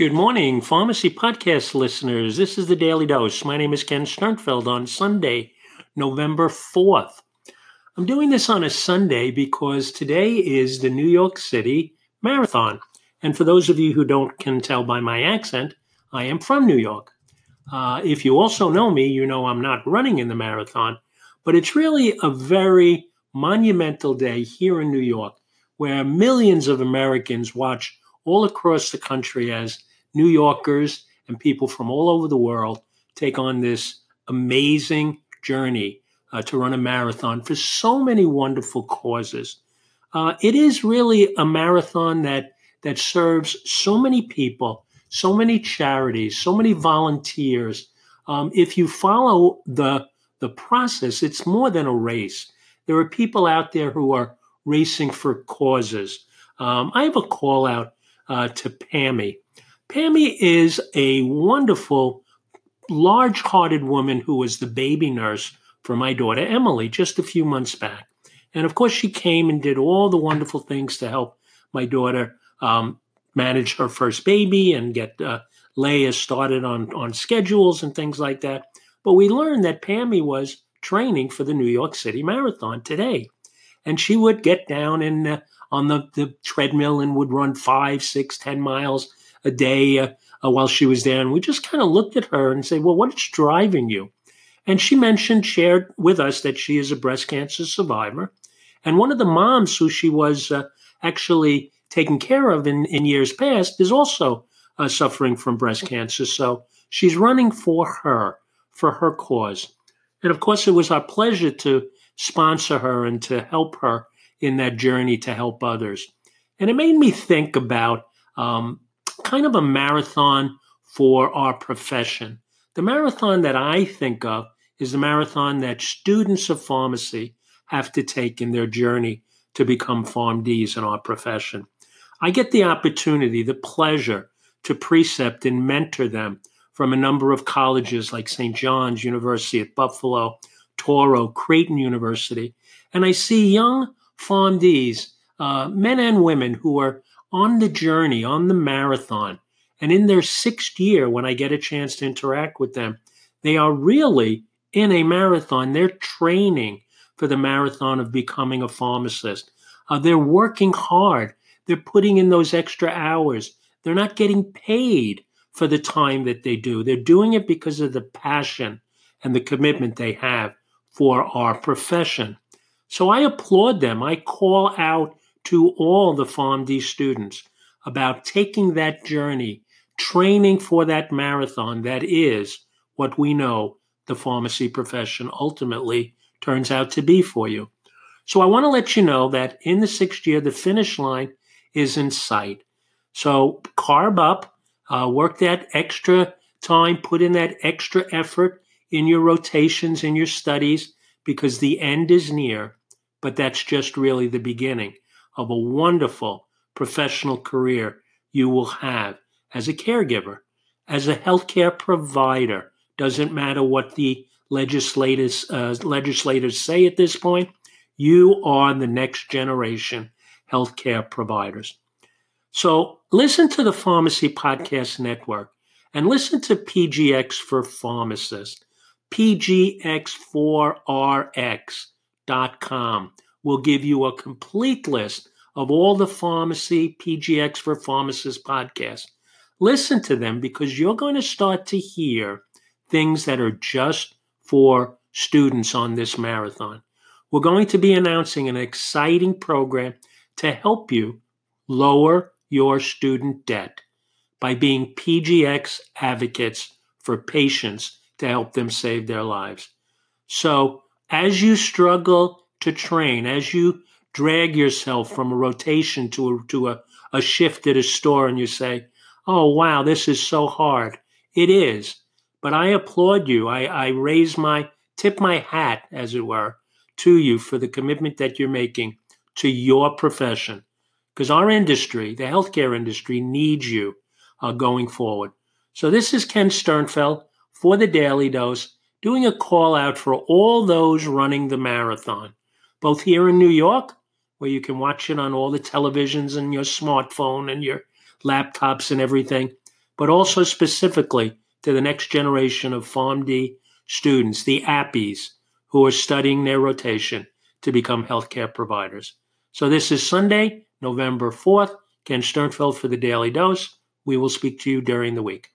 Good morning, Pharmacy Podcast listeners. This is the Daily Dose. My name is Ken Sternfeld on Sunday, November 4th. I'm doing this on a Sunday because today is the New York City Marathon. And for those of you who don't can tell by my accent, I am from New York. Uh, if you also know me, you know I'm not running in the marathon, but it's really a very monumental day here in New York where millions of Americans watch all across the country as New Yorkers and people from all over the world take on this amazing journey uh, to run a marathon for so many wonderful causes. Uh, it is really a marathon that that serves so many people, so many charities, so many volunteers. Um, if you follow the the process, it's more than a race. There are people out there who are racing for causes. Um, I have a call out uh, to Pammy. Pammy is a wonderful, large hearted woman who was the baby nurse for my daughter Emily just a few months back. And of course, she came and did all the wonderful things to help my daughter um, manage her first baby and get uh, Leia started on, on schedules and things like that. But we learned that Pammy was training for the New York City Marathon today. And she would get down and uh, on the, the treadmill and would run five, six, ten miles a day uh, uh, while she was there. And we just kind of looked at her and said, Well, what's driving you? And she mentioned, shared with us that she is a breast cancer survivor. And one of the moms who she was uh, actually taken care of in, in years past is also uh, suffering from breast cancer. So she's running for her, for her cause. And of course, it was our pleasure to sponsor her and to help her in that journey to help others. And it made me think about um, kind of a marathon for our profession. The marathon that I think of is the marathon that students of pharmacy have to take in their journey to become PharmDs in our profession. I get the opportunity, the pleasure to precept and mentor them from a number of colleges like St. John's University at Buffalo, Touro, Creighton University, and I see young PharmDs, uh, men and women who are on the journey, on the marathon. And in their sixth year, when I get a chance to interact with them, they are really in a marathon. They're training for the marathon of becoming a pharmacist. Uh, they're working hard. They're putting in those extra hours. They're not getting paid for the time that they do. They're doing it because of the passion and the commitment they have for our profession. So I applaud them. I call out to all the PharmD students about taking that journey, training for that marathon that is what we know the pharmacy profession ultimately turns out to be for you. So I want to let you know that in the sixth year, the finish line is in sight. So carb up, uh, work that extra time, put in that extra effort in your rotations, in your studies, because the end is near. But that's just really the beginning of a wonderful professional career you will have as a caregiver, as a healthcare provider. Doesn't matter what the legislators uh, legislators say at this point. You are the next generation healthcare providers. So listen to the Pharmacy Podcast Network and listen to PGX for Pharmacists, pgx4rx.com will give you a complete list of all the pharmacy PGX for Pharmacists podcasts. Listen to them because you're going to start to hear things that are just for students on this marathon. We're going to be announcing an exciting program to help you lower your student debt by being PGX advocates for patients to help them save their lives. So, as you struggle to train, as you drag yourself from a rotation to a, to a, a shift at a store and you say, oh, wow, this is so hard. It is. But I applaud you. I, I raise my, tip my hat, as it were, to you for the commitment that you're making to your profession. Because our industry, the healthcare industry, needs you uh, going forward. So this is Ken Sternfeld for the Daily Dose, doing a call out for all those running the marathon, both here in New York where you can watch it on all the televisions and your smartphone and your laptops and everything, but also specifically to the next generation of PharmD students, the APPEs, who are studying their rotation to become healthcare providers. So this is Sunday, November 4th. Ken Sternfeld for the Daily Dose. We will speak to you during the week.